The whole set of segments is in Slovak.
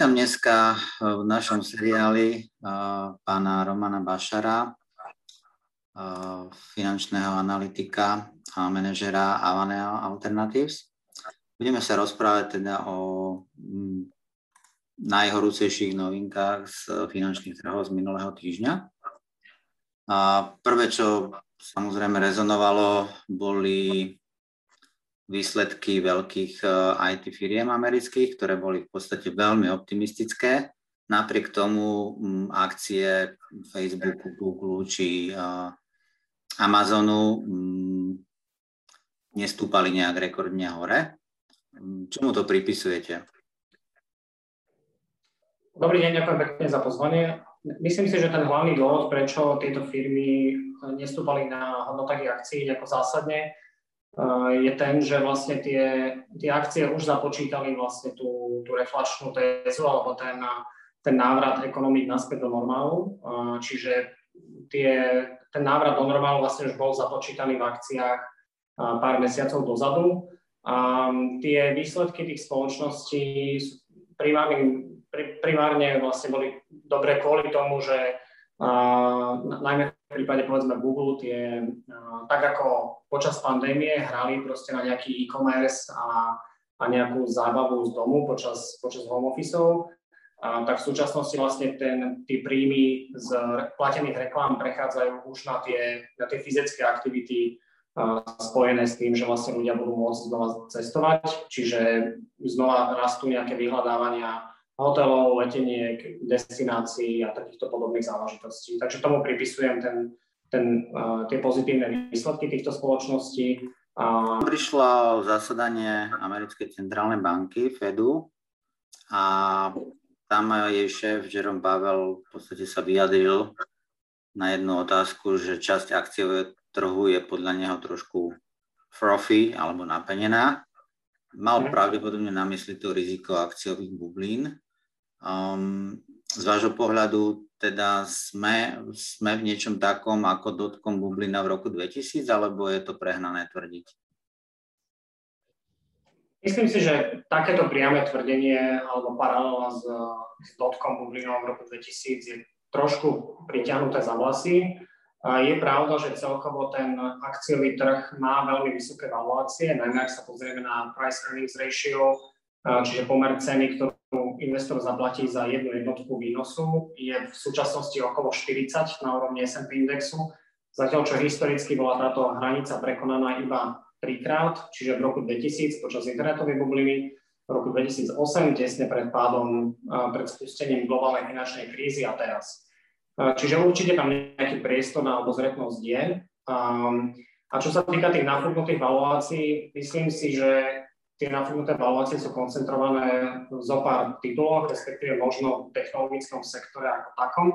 Vítam dneska v našom seriáli pána Romana Bašara, finančného analytika a manažera Avanea Alternatives. Budeme sa rozprávať teda o mm, najhorúcejších novinkách z finančných trhov z minulého týždňa. A prvé, čo samozrejme rezonovalo, boli výsledky veľkých eh, IT firiem amerických, ktoré boli v podstate veľmi optimistické. Napriek tomu akcie Facebooku, Google či eh, Amazonu nestúpali nejak rekordne hore. Čomu to pripisujete? Dobrý deň, ďakujem pekne za pozvanie. Myslím si, že ten hlavný dôvod, prečo tieto firmy nestúpali na hodnotách akcií ako zásadne, je ten, že vlastne tie, tie akcie už započítali vlastne tú, tú reflačnú tézu alebo ten, ten návrat ekonomik naspäť do normálu. Čiže tie, ten návrat do normálu vlastne už bol započítaný v akciách pár mesiacov dozadu. A tie výsledky tých spoločností primárne, primárne vlastne boli dobre kvôli tomu, že najmä v prípade povedzme Google tie, tak ako počas pandémie hrali proste na nejaký e-commerce a, a nejakú zábavu z domu počas, počas home office tak v súčasnosti vlastne ten, tie príjmy z platených reklám prechádzajú už na tie, na tie fyzické aktivity spojené s tým, že vlastne ľudia budú môcť znova cestovať, čiže znova rastú nejaké vyhľadávania hotelov, leteniek, destinácií a takýchto podobných záležitostí. Takže tomu pripisujem ten, ten, tie pozitívne výsledky týchto spoločností. Prišlo zasadanie Americkej centrálnej banky, Fedu, a tam jej šéf Jerome Pavel v podstate sa vyjadril na jednu otázku, že časť akciového trhu je podľa neho trošku frothy alebo napenená. Mal mhm. pravdepodobne na mysli to riziko akciových bublín Um, z vášho pohľadu teda sme, sme v niečom takom ako dotkom bublina v roku 2000, alebo je to prehnané tvrdiť? Myslím si, že takéto priame tvrdenie alebo paralela s, s dotkom bublinou v roku 2000 je trošku priťahnuté za vlasy. Je pravda, že celkovo ten akciový trh má veľmi vysoké valuácie, najmä ak sa pozrieme na price earnings ratio, čiže pomer ceny, ktorú investor zaplatí za jednu jednotku výnosu, je v súčasnosti okolo 40 na úrovni S&P indexu, zatiaľ čo historicky bola táto hranica prekonaná iba trikrát, čiže v roku 2000 počas internetovej bubliny, v roku 2008 tesne pred pádom, pred spustením globálnej finančnej krízy a teraz. Čiže určite tam nejaký priestor na obozretnosť je. A čo sa týka tých nafúknutých valuácií, myslím si, že tie nafúknuté valuácie sú koncentrované v zo pár tituloch, respektíve možno v technologickom sektore ako takom,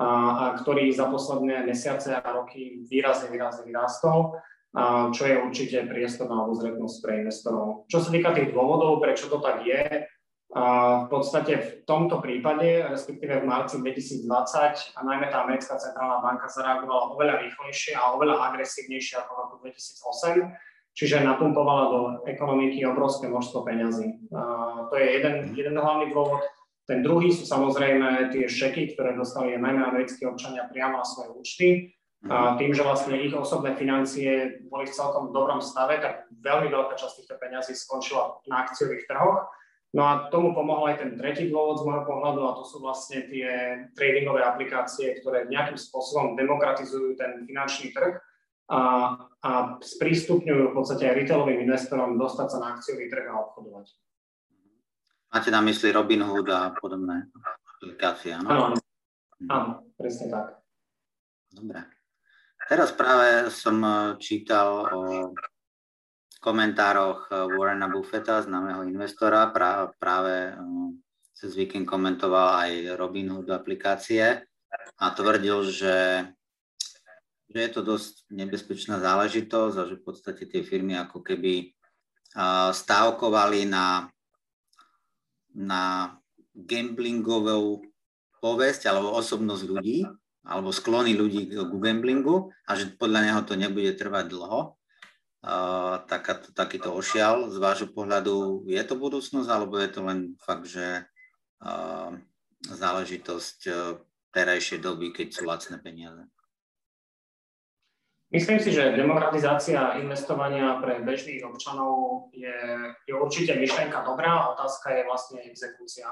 a, a ktorý za posledné mesiace a roky výrazne, výrazne vyrástol, a čo je určite priestor na obozretnosť pre investorov. Čo sa týka tých dôvodov, prečo to tak je, a v podstate v tomto prípade, respektíve v marci 2020, a najmä tá americká centrálna banka zareagovala oveľa rýchlejšie a oveľa agresívnejšie ako v roku 2008 čiže napumpovala do ekonomiky obrovské množstvo peňazí. To je jeden, mhm. jeden hlavný dôvod. Ten druhý sú samozrejme tie šeky, ktoré dostali najmä americkí občania priamo na svoje účty. A mhm. tým, že vlastne ich osobné financie boli v celkom dobrom stave, tak veľmi veľká časť týchto peňazí skončila na akciových trhoch. No a tomu pomohol aj ten tretí dôvod z môjho pohľadu a to sú vlastne tie tradingové aplikácie, ktoré nejakým spôsobom demokratizujú ten finančný trh a, a sprístupňujú v podstate aj retailovým investorom dostať sa na akciový trh a obchodovať. Máte na mysli Robinhood a podobné aplikácie, áno? Áno, áno, presne tak. Dobre. Teraz práve som eh, čítal o komentároch eh, Warrena Buffetta, známeho investora, práve eh, cez víkend komentoval aj Robinhood aplikácie a tvrdil, že že je to dosť nebezpečná záležitosť a že v podstate tie firmy ako keby stávkovali na, na gamblingovú povesť alebo osobnosť ľudí alebo sklony ľudí k gamblingu a že podľa neho to nebude trvať dlho. Takáto, takýto ošial z vášho pohľadu, je to budúcnosť alebo je to len fakt, že záležitosť terajšej doby, keď sú lacné peniaze. Myslím si, že demokratizácia investovania pre bežných občanov je, je určite myšlienka dobrá, otázka je vlastne exekúcia.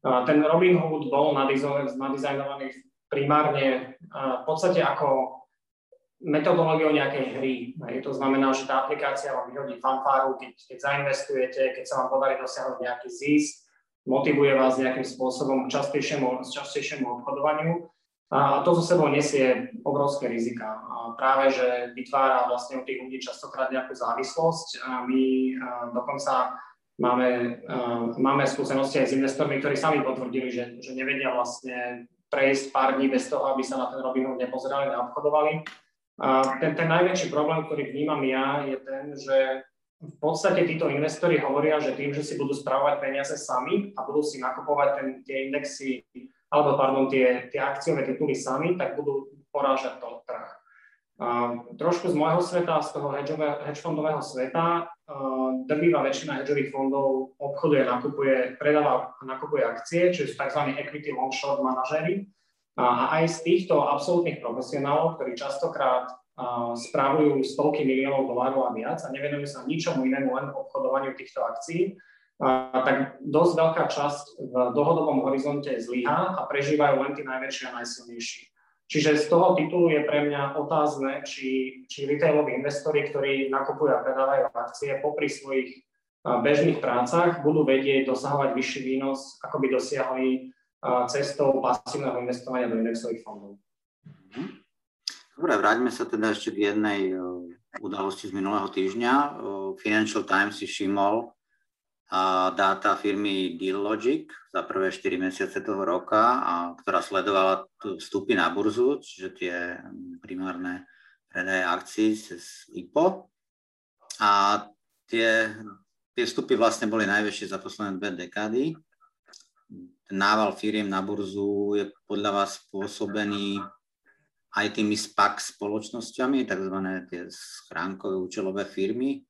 Ten Robin Hood bol nadizajnovaný primárne v podstate ako metodológiou nejakej hry. To znamená, že tá aplikácia vám vyhodí fanfáru, keď, keď zainvestujete, keď sa vám podarí dosiahnuť nejaký zisk, motivuje vás nejakým spôsobom k častejšiemu, častejšiemu obchodovaniu a to zo sebou nesie obrovské rizika. A práve, že vytvára vlastne u tých ľudí častokrát nejakú závislosť. A my dokonca máme, máme skúsenosti aj s investormi, ktorí sami potvrdili, že, že nevedia vlastne prejsť pár dní bez toho, aby sa na ten Robinhood nepozerali, neobchodovali. A ten, ten najväčší problém, ktorý vnímam ja, je ten, že v podstate títo investori hovoria, že tým, že si budú spravovať peniaze sami a budú si nakupovať ten, tie indexy alebo pardon, tie, tie akciové tituly sami, tak budú porážať to trh. Uh, trošku z môjho sveta, z toho hedge fondového sveta, uh, drvivá väčšina hedžových fondov obchoduje, nakupuje, predáva a nakupuje akcie, čiže sú tzv. equity long short manažery. A aj z týchto absolútnych profesionálov, ktorí častokrát uh, spravujú stovky miliónov dolárov a viac a nevenujú sa ničomu inému, len obchodovaniu týchto akcií, tak dosť veľká časť v dlhodobom horizonte zlyhá a prežívajú len tí najväčší a najsilnejší. Čiže z toho titulu je pre mňa otázne, či, či retailoví investori, ktorí nakupujú a predávajú akcie popri svojich bežných prácach, budú vedieť dosahovať vyšší výnos, ako by dosiahli cestou pasívneho investovania do indexových fondov. Mhm. Dobre, vráťme sa teda ešte k jednej udalosti z minulého týždňa. Financial Times si všimol, dáta firmy Deallogic za prvé 4 mesiace toho roka, a ktorá sledovala vstupy na burzu, čiže tie primárne predaje akcií cez IPO. A tie, tie vstupy vlastne boli najväčšie za posledné dve dekády. Ten nával firiem na burzu je podľa vás spôsobený aj tými SPAC spoločnosťami, tzv. tie schránkové účelové firmy,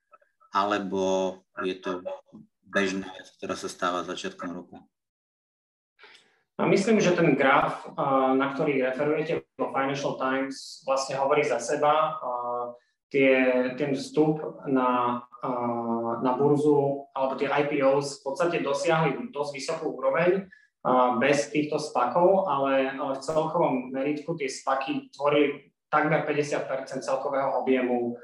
alebo je to bežná vec, ktorá sa stáva začiatkom roku? A myslím, že ten graf, na ktorý referujete vo Financial Times, vlastne hovorí za seba. Tie, ten vstup na, na burzu alebo tie IPOs v podstate dosiahli dosť vysokú úroveň bez týchto spakov, ale, ale v celkovom meritku tie spaky tvorili takmer 50 celkového objemu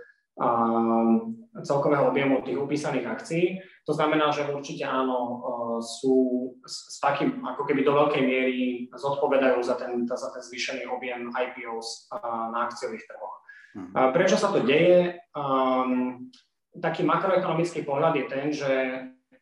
celkového objemu tých upísaných akcií. To znamená, že určite áno, e, sú s takým, ako keby do veľkej miery zodpovedajú za ten, za ten zvýšený objem IPOs e, na akciových trhoch. Mhm. Prečo sa to deje? Um, taký makroekonomický pohľad je ten, že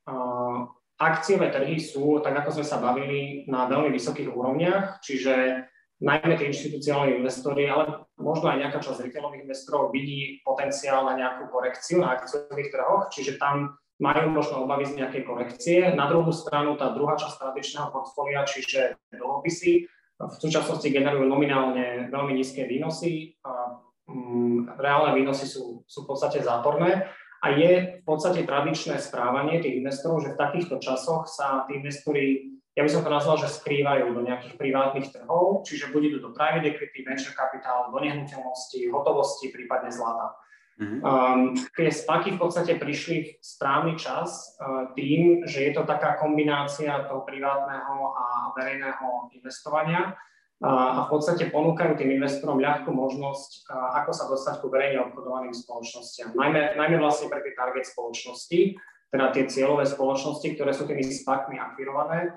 uh, akciové trhy sú, tak ako sme sa bavili, na veľmi vysokých úrovniach, čiže najmä tí inštitucionálni investori, ale možno aj nejaká časť retailových investorov vidí potenciál na nejakú korekciu na akciových trhoch, čiže tam majú možno obavy z nejakej korekcie. Na druhú stranu tá druhá časť tradičného portfólia, čiže dlhopisy, v súčasnosti generujú nominálne veľmi nízke výnosy. A, mm, reálne výnosy sú, sú v podstate záporné a je v podstate tradičné správanie tých investorov, že v takýchto časoch sa tí investori ja by som to nazval, že skrývajú do nejakých privátnych trhov, čiže buď idú do private equity, venture capital, do nehnuteľnosti, hotovosti, prípadne zlata. Mm-hmm. Um, tie spaky v podstate prišli v správny čas uh, tým, že je to taká kombinácia toho privátneho a verejného investovania uh, a v podstate ponúkajú tým investorom ľahkú možnosť, uh, ako sa dostať ku verejne obchodovaným spoločnostiam. Najmä, najmä vlastne pre tie target spoločnosti, teda tie cieľové spoločnosti, ktoré sú tými spakmi akvirované,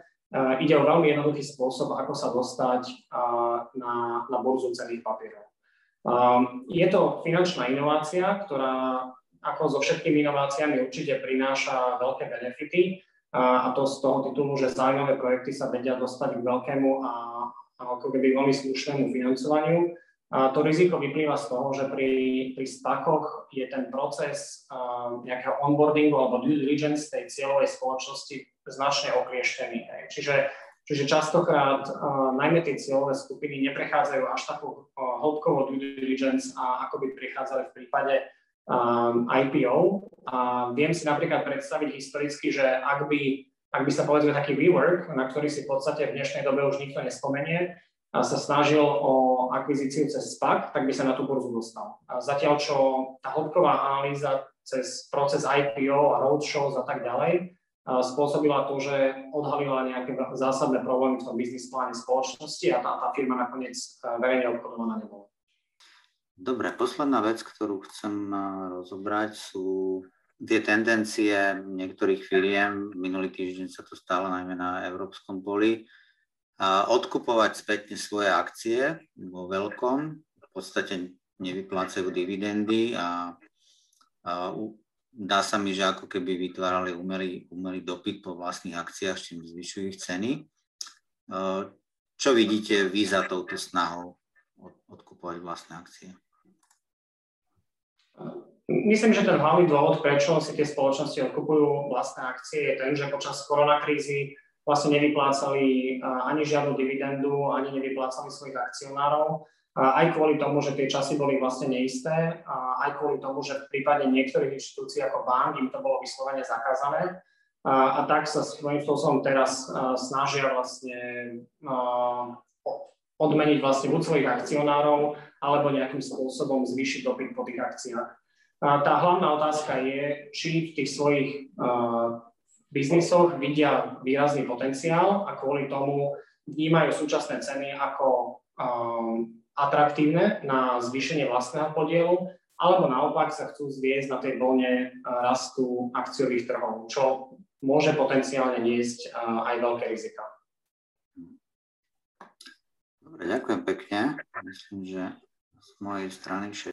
ide o veľmi jednoduchý spôsob, ako sa dostať na, na burzu cenných papierov. Um, je to finančná inovácia, ktorá ako so všetkými inováciami určite prináša veľké benefity uh, a to z toho titulu, že zaujímavé projekty sa vedia dostať k veľkému a, a ako keby veľmi slušnému financovaniu. A to riziko vyplýva z toho, že pri, pri SPACoch je ten proces uh, nejakého onboardingu alebo due diligence tej cieľovej spoločnosti značne oklieštený. Čiže, čiže častokrát uh, najmä tie cieľové skupiny neprechádzajú až takú uh, hĺbkovú due diligence, a ako by prichádzali v prípade um, IPO. A viem si napríklad predstaviť historicky, že ak by ak by sa povedzme taký rework, na ktorý si v podstate v dnešnej dobe už nikto nespomenie, a sa snažil o akvizíciu cez SPAC, tak by sa na tú burzu dostal. A zatiaľ, čo tá hĺbková analýza cez proces IPO a roadshows a tak ďalej spôsobila to, že odhalila nejaké zásadné problémy v tom biznis pláne spoločnosti a tá, tá firma nakoniec verejne obchodovaná nebola. Dobre, posledná vec, ktorú chcem rozobrať, sú tie tendencie niektorých firiem. Minulý týždeň sa to stalo najmä na európskom poli. Odkupovať spätne svoje akcie vo veľkom, v podstate nevyplácajú dividendy a dá sa mi, že ako keby vytvárali umelý, umelý dopyt po vlastných akciách, čím zvyšujú ich ceny. Čo vidíte vy za touto snahou odkupovať vlastné akcie? Myslím, že ten hlavný dôvod, prečo si tie spoločnosti odkupujú vlastné akcie, je ten, že počas koronakrízy vlastne nevyplácali ani žiadnu dividendu, ani nevyplácali svojich akcionárov, aj kvôli tomu, že tie časy boli vlastne neisté, aj kvôli tomu, že v prípade niektorých inštitúcií ako bank im to bolo vyslovene zakázané. A, a tak sa svojím spôsobom teraz snažia vlastne odmeniť vlastne buď svojich akcionárov, alebo nejakým spôsobom zvýšiť dopyt po tých akciách. A tá hlavná otázka je, či v tých svojich uh, biznisoch vidia výrazný potenciál a kvôli tomu vnímajú súčasné ceny ako um, atraktívne na zvýšenie vlastného podielu, alebo naopak sa chcú zviesť na tej vlne rastu akciových trhov, čo môže potenciálne niesť aj veľké rizika. Dobre, ďakujem pekne. Myslím, že z mojej strany všetko.